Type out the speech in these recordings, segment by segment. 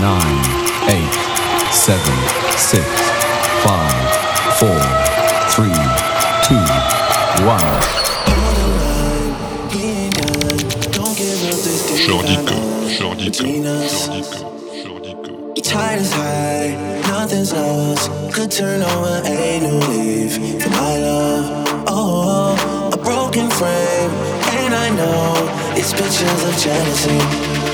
nine, eight, seven, six, five, four, three, two, one. Jordy Copz, Jordico, Jordico, Jordy Copz. Tide is high, nothing's lost. Could turn over a new leaf for my love. Oh, a broken frame, and I know it's pictures of jealousy.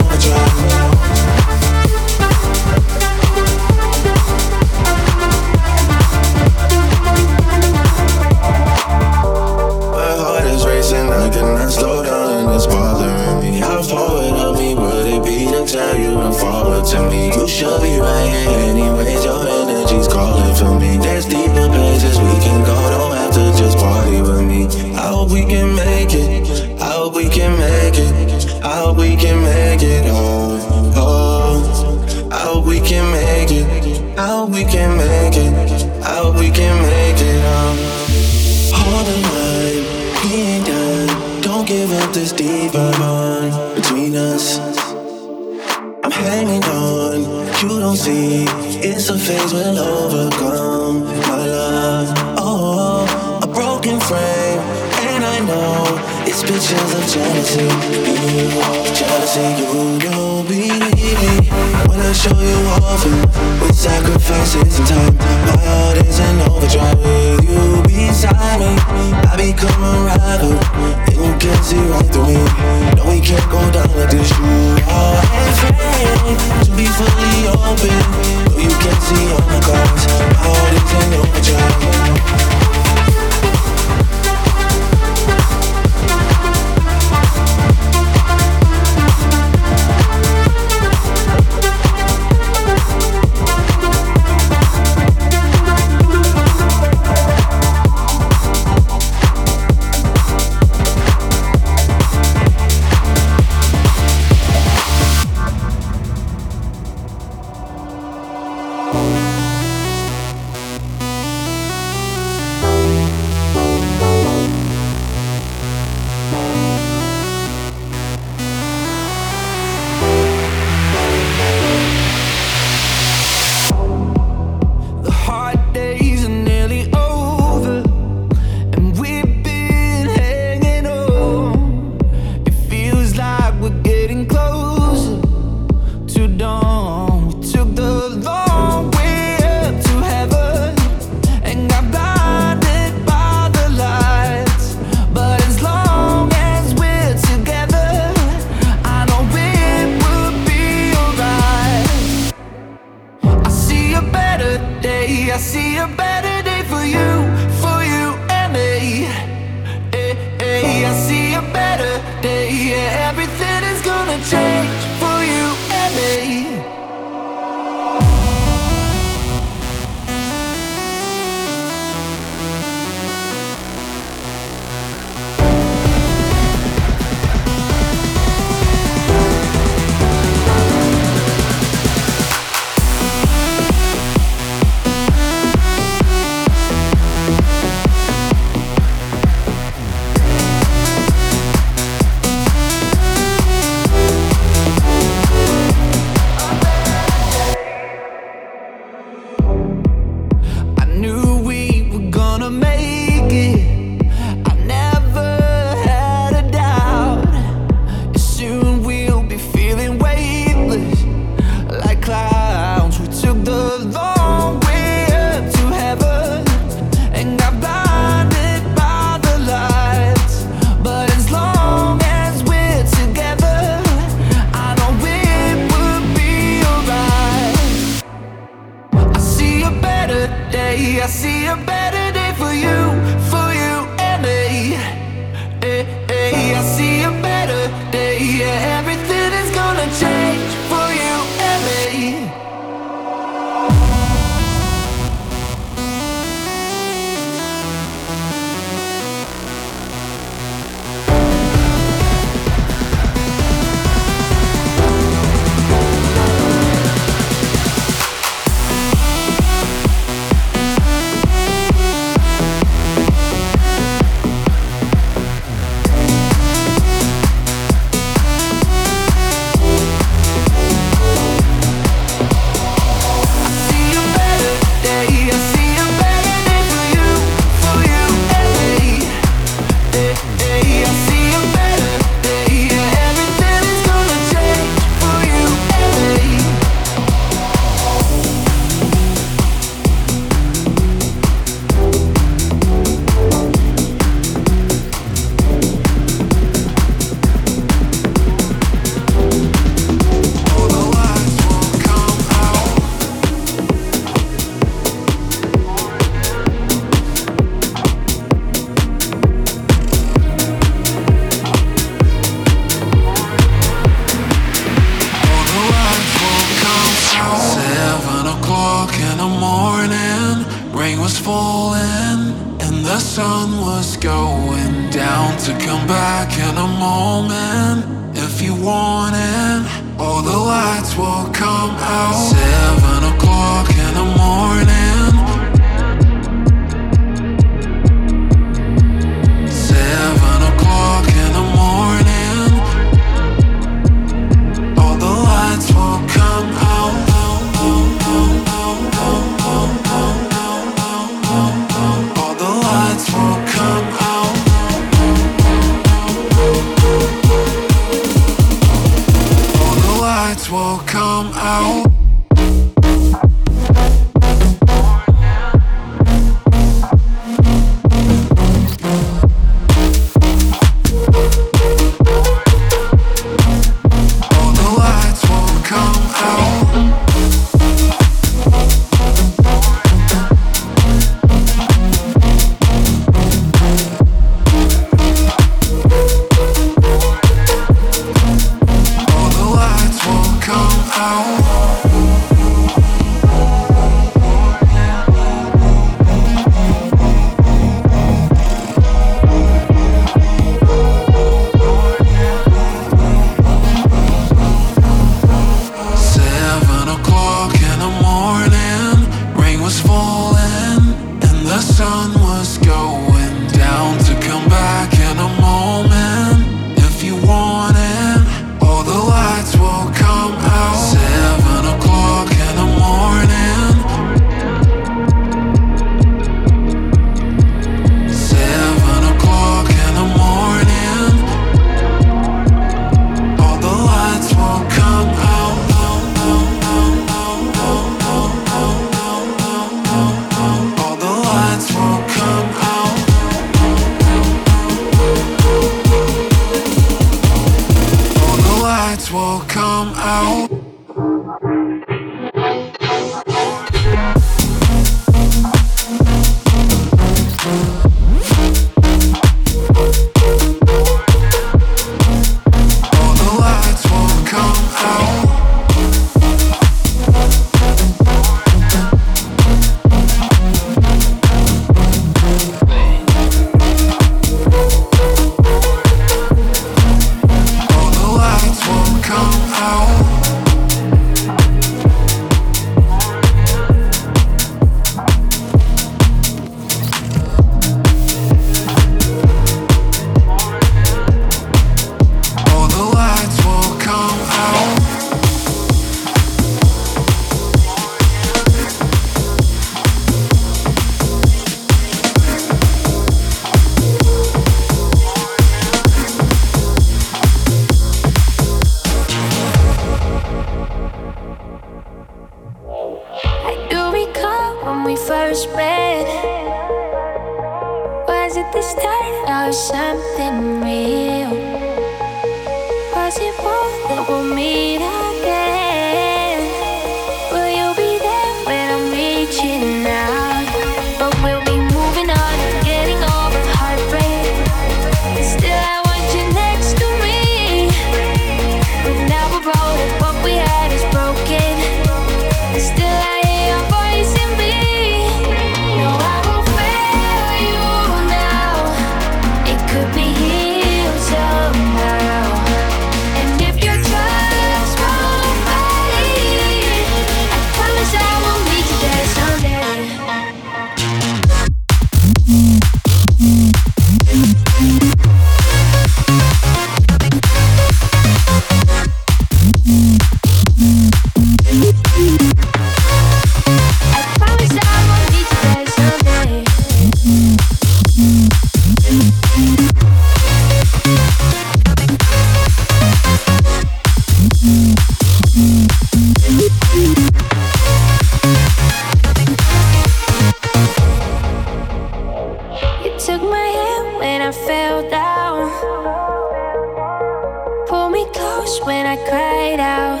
me close when I cried out.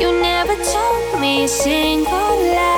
You never told me a single lie.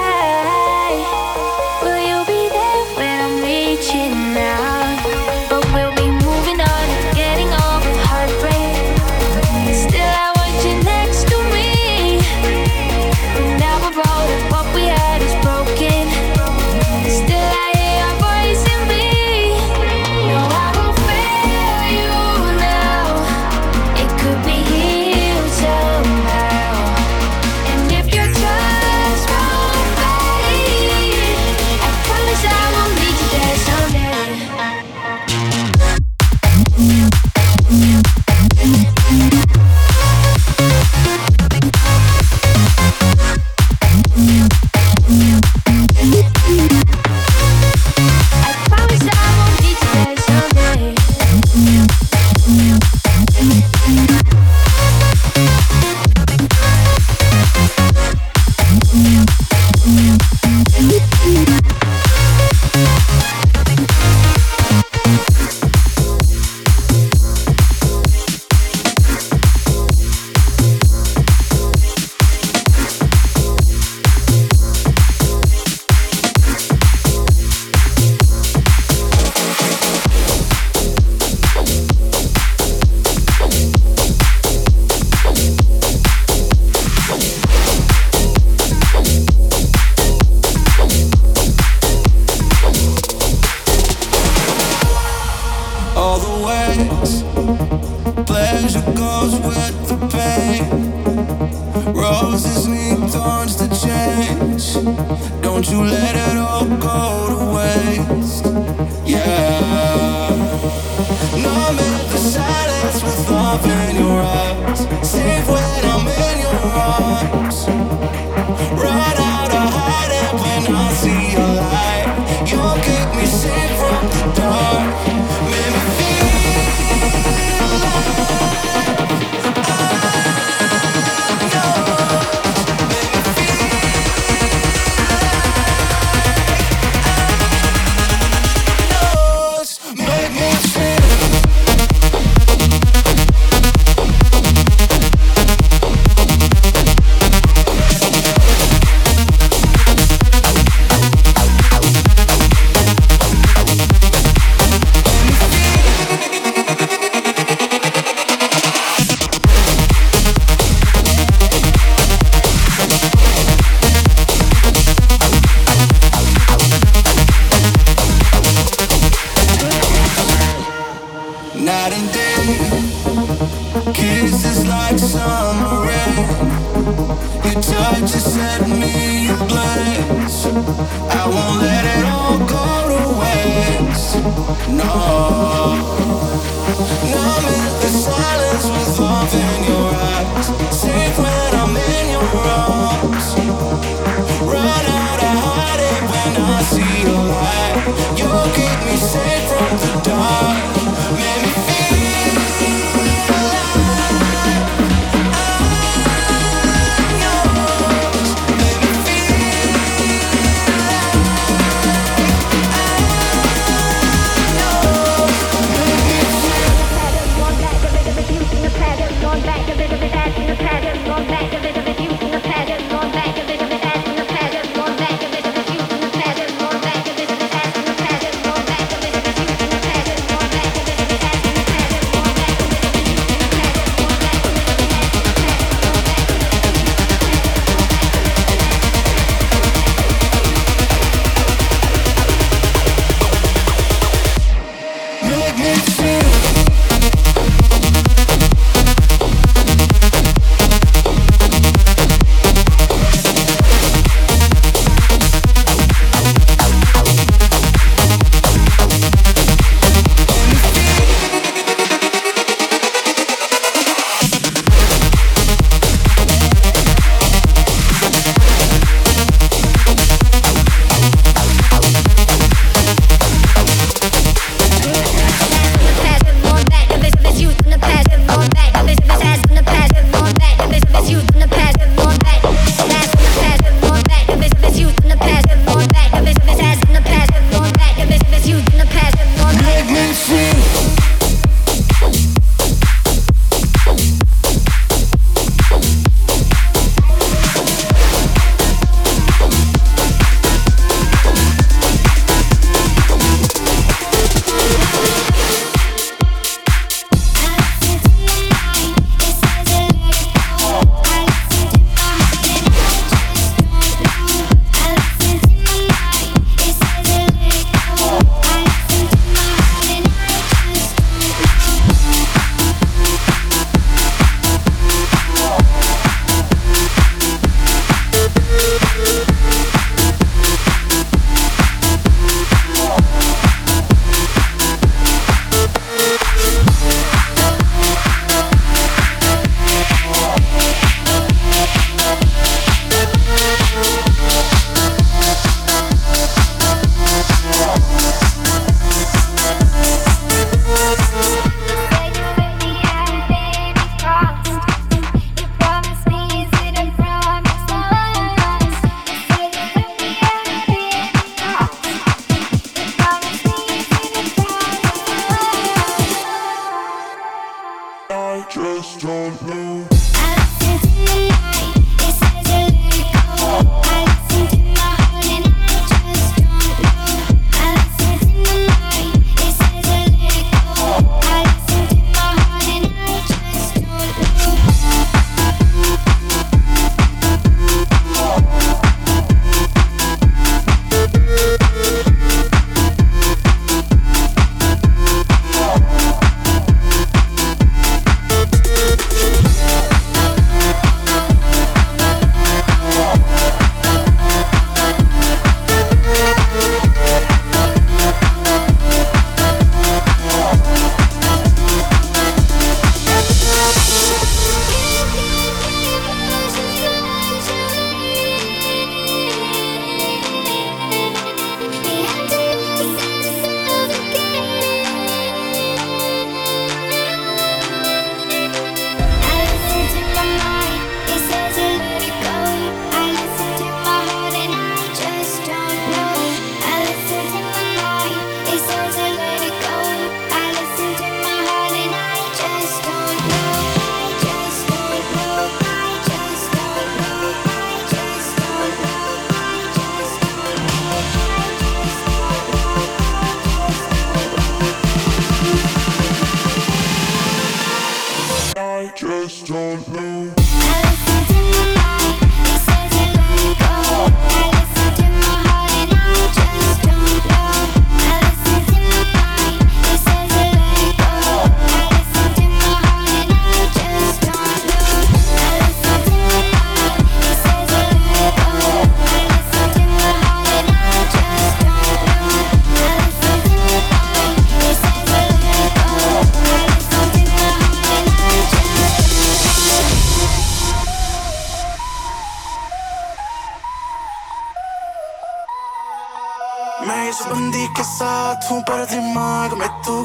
मैं इस बंदी के साथ हूँ, पर दिमाग में तू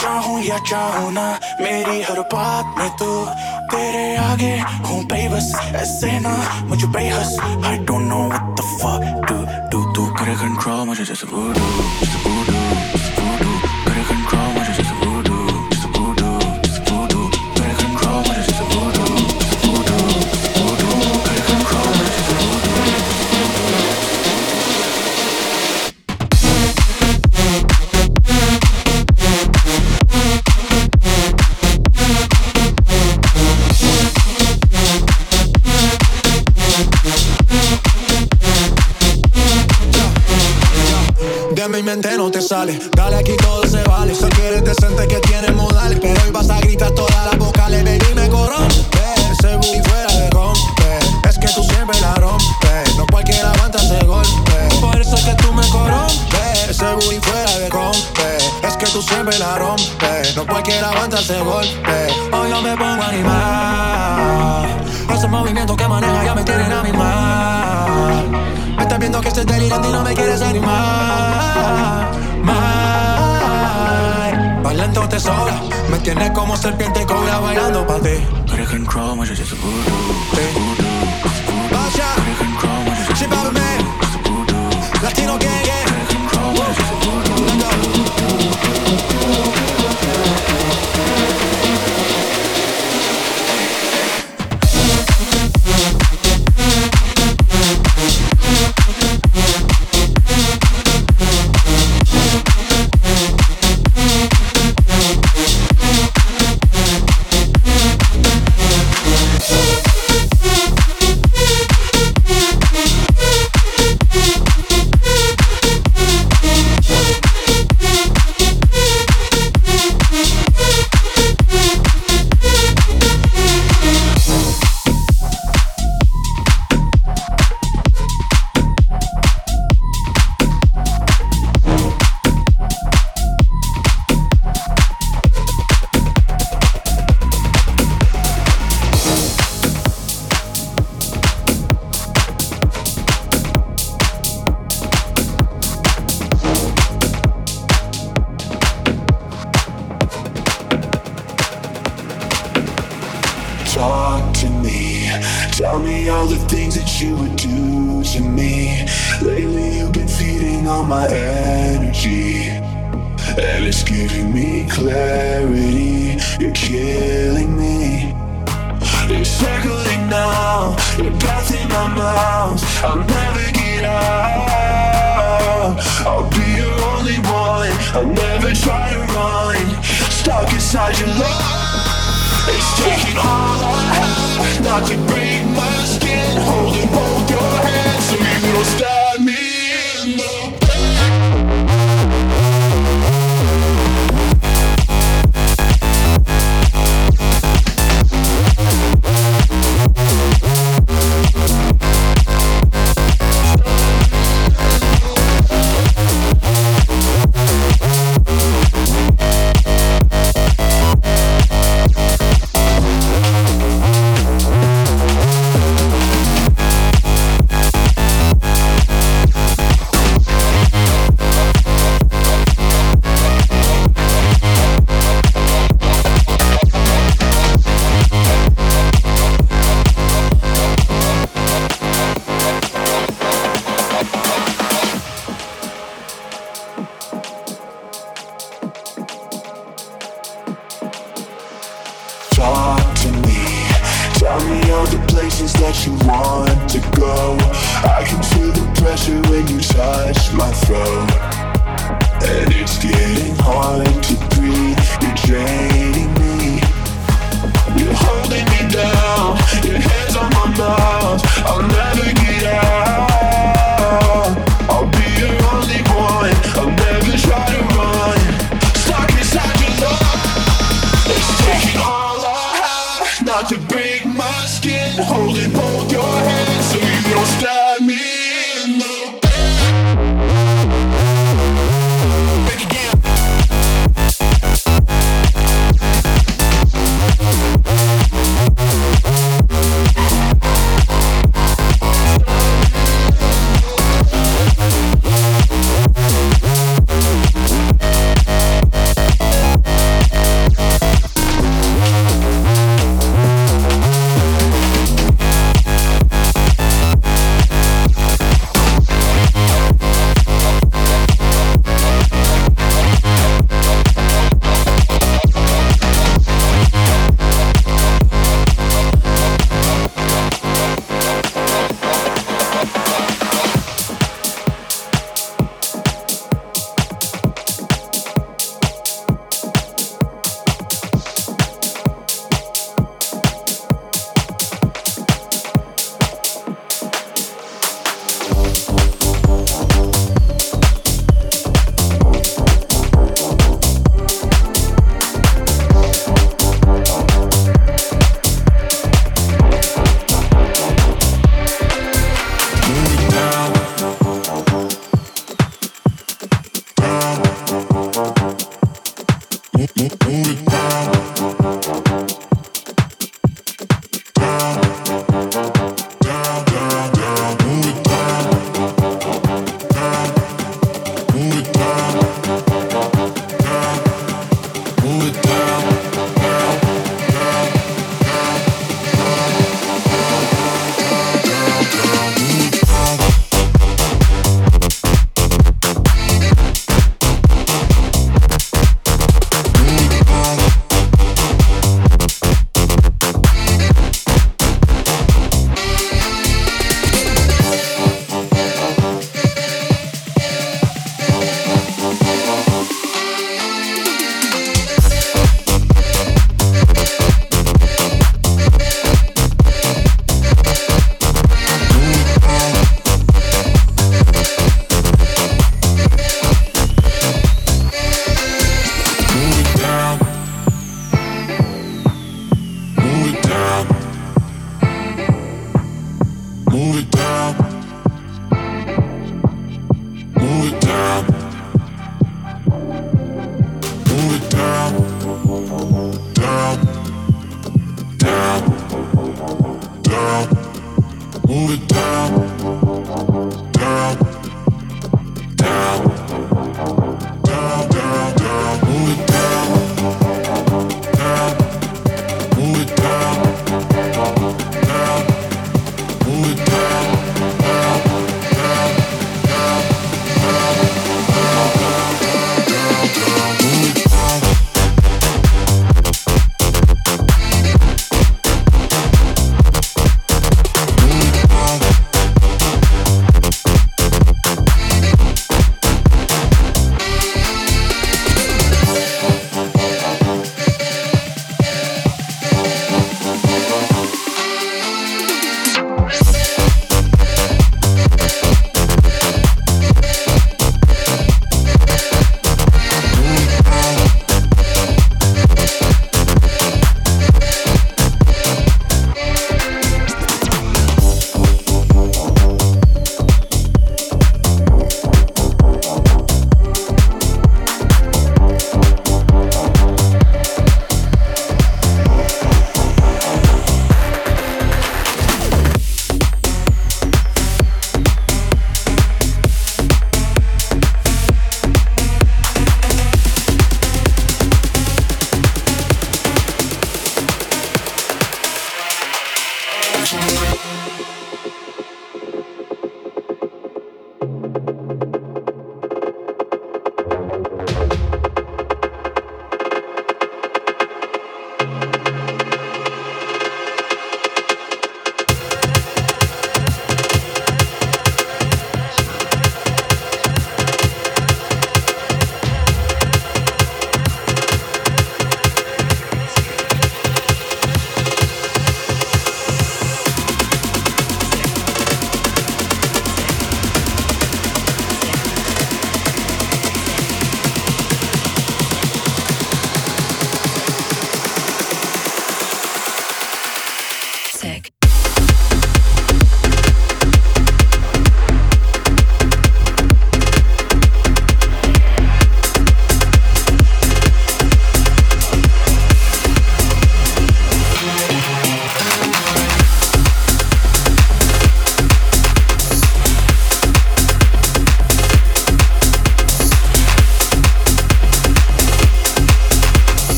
चाहूँ या चाहूँ ना, मेरी हर बात में तू तेरे आगे हूँ बेबस, ऐसे ना, मुझे बेहस। I don't know what the fuck to do तू कर कंट्रोल मुझे जैसे वो do Negra como serpiente cobra bailando pa' ti. it's giving me clarity. You're killing me. You're circling now, you're breath in my mouth. I'll never get out. I'll be your only one. I'll never try to run. Stuck inside your love. It's taking all I have not to break my skin. Holding both your hands so you don't stop.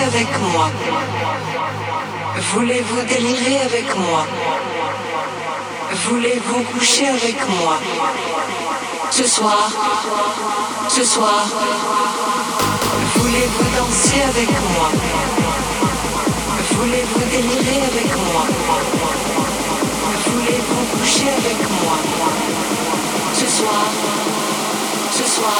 avec moi. Voulez-vous délirer avec moi? Voulez-vous coucher avec moi? Ce soir, ce soir, voulez-vous danser avec moi? Voulez-vous délirer avec moi? Voulez-vous coucher avec moi? Ce soir, ce soir.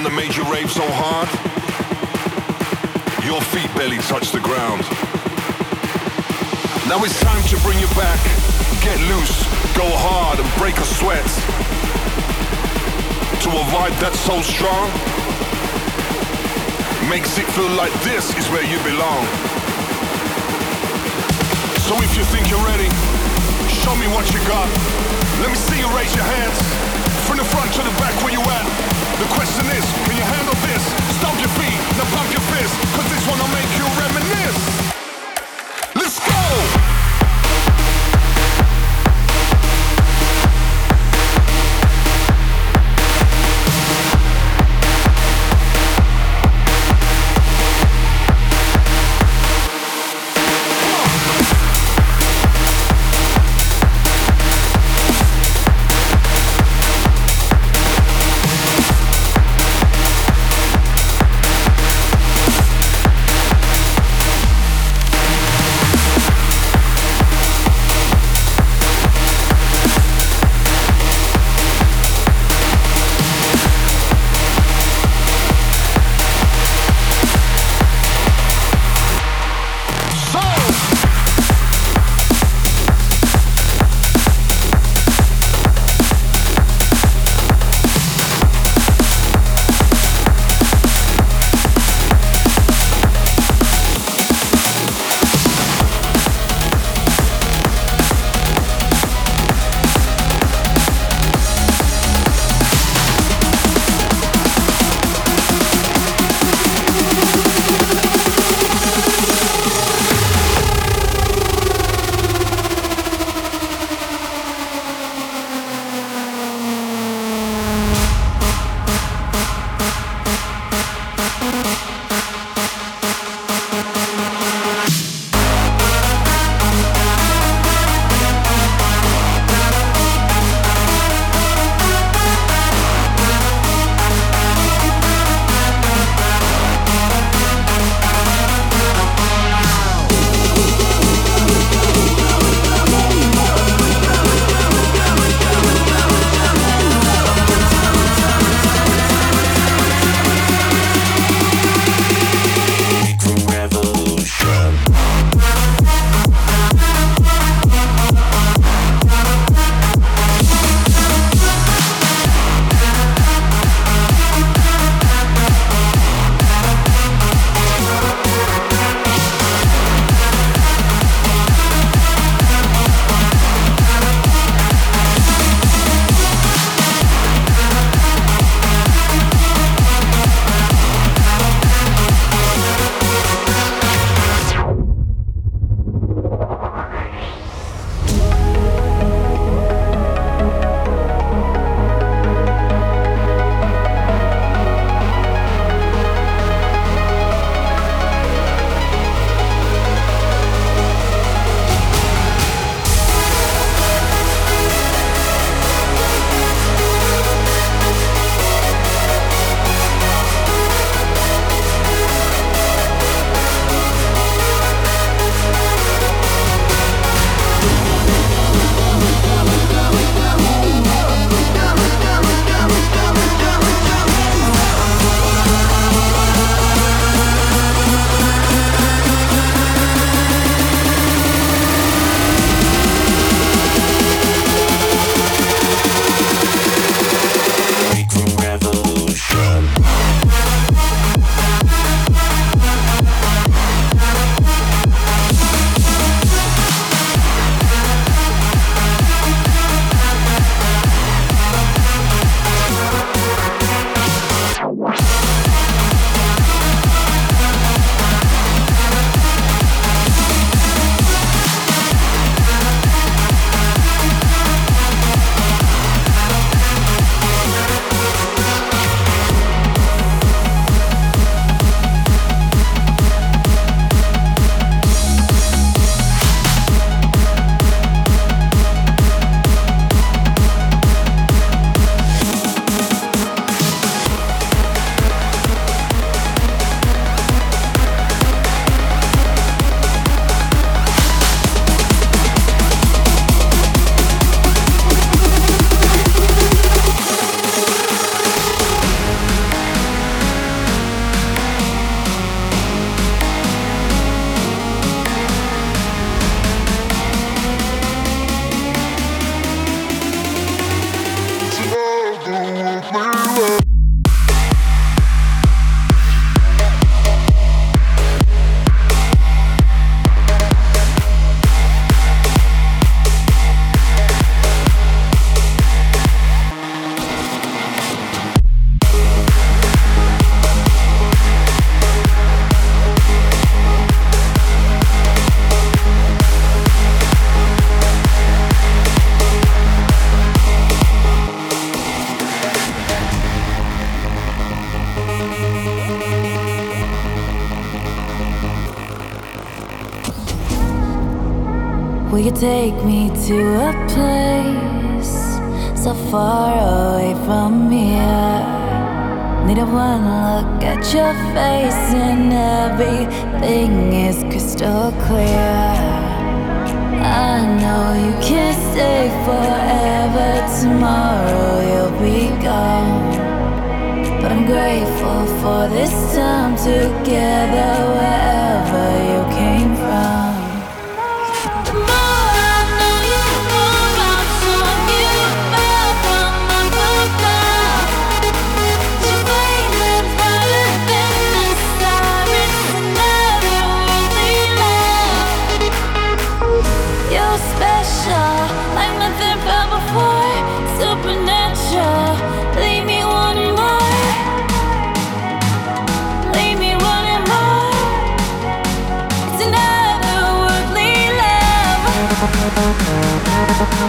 sound that made you rave so hard? Your feet barely touched the ground. Now it's time to bring you back. Get loose, go hard and break a sweat. To a vibe that's so strong, makes it feel like this is where you belong. So if you think you're ready, show me what you got. Let me see you raise your hands. From the front to the back where you at. The question is, can you handle this? Stomp your feet, now pump your fist, cause this one'll make you reminisce. face and everything is crystal clear.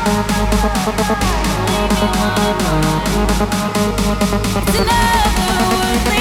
It's another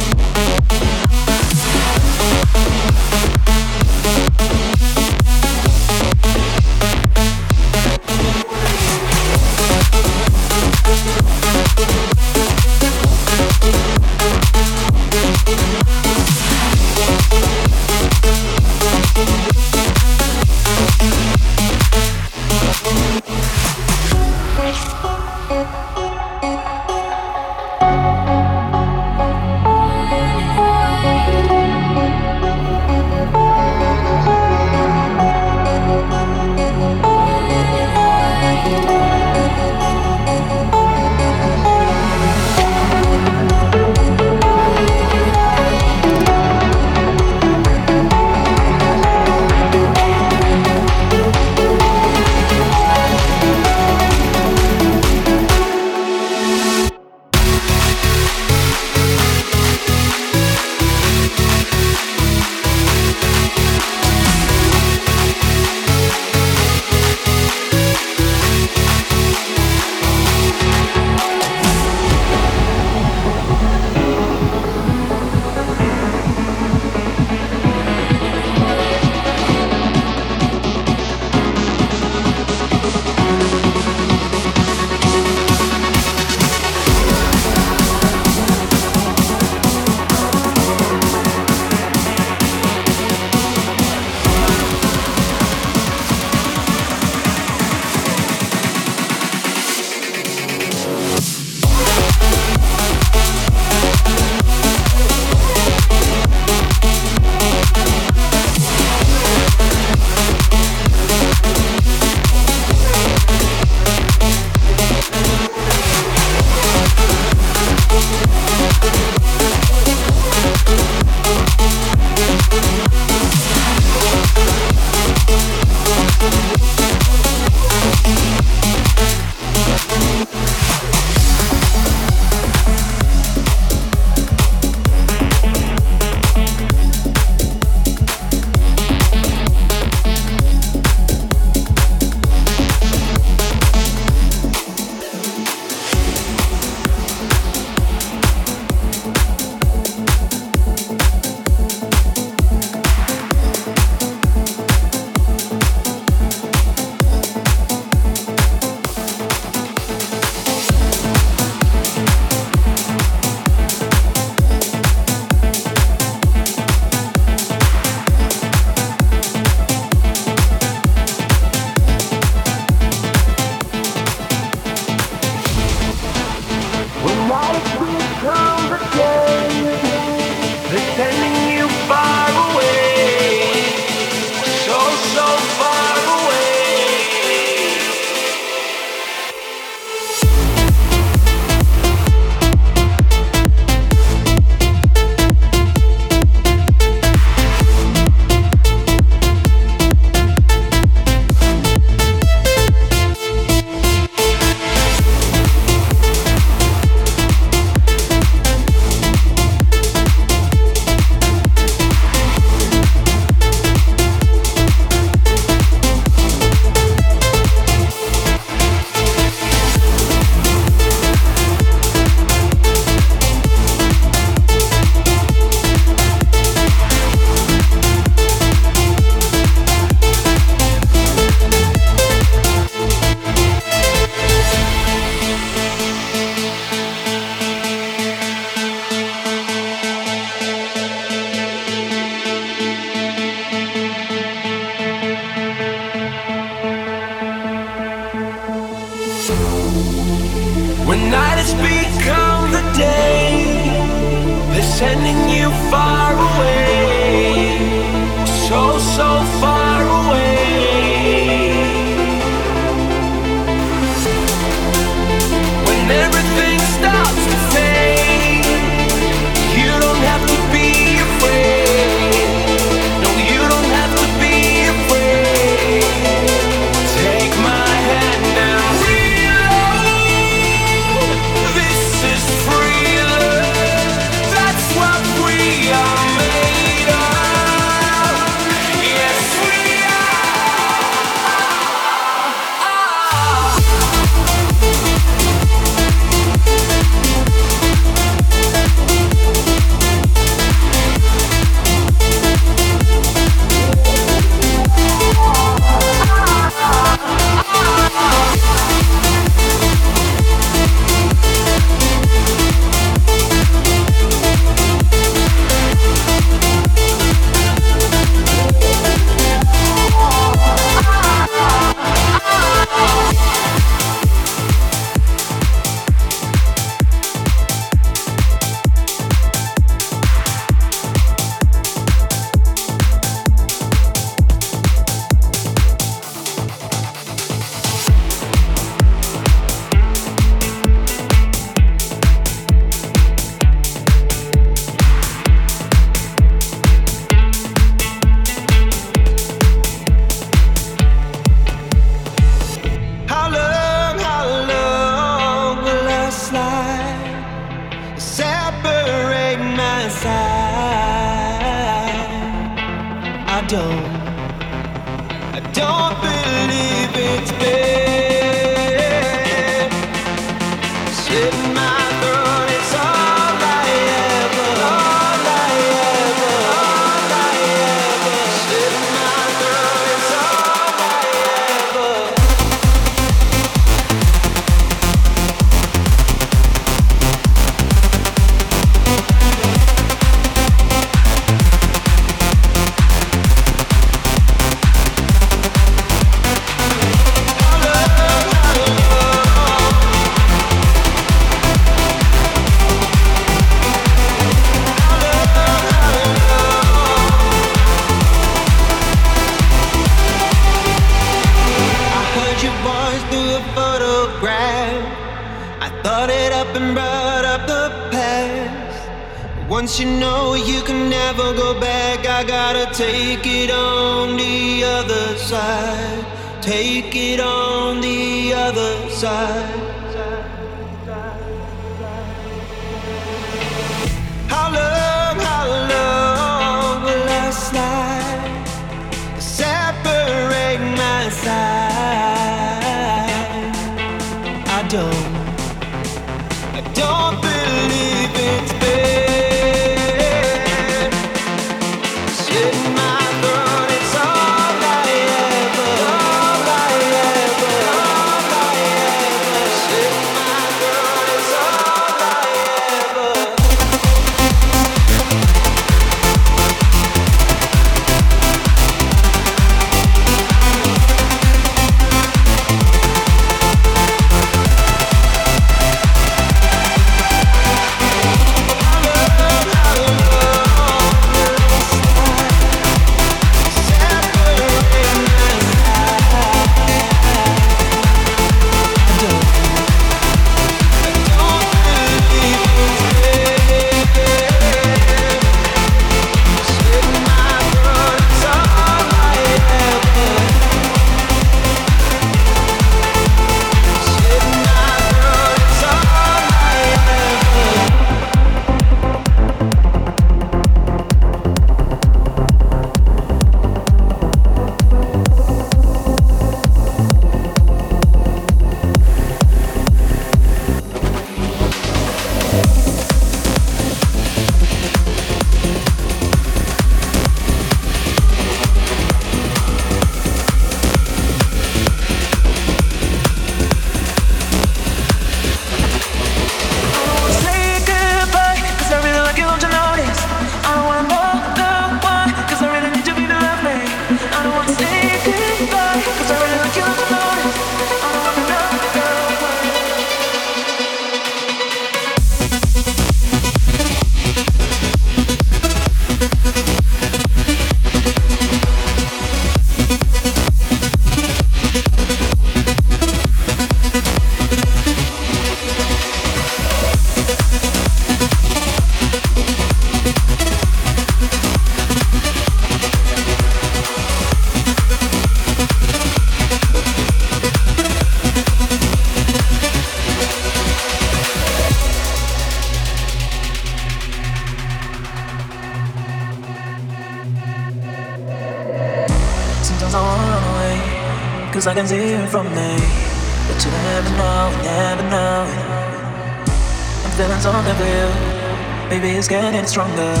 stronger.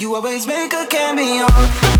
You always make a cameo.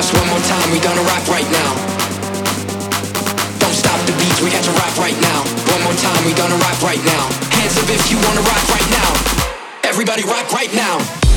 Just one more time, we gonna rock right now. Don't stop the beats, we got to rock right now. One more time, we gonna rock right now. Hands up if you wanna rock right now. Everybody rock right now.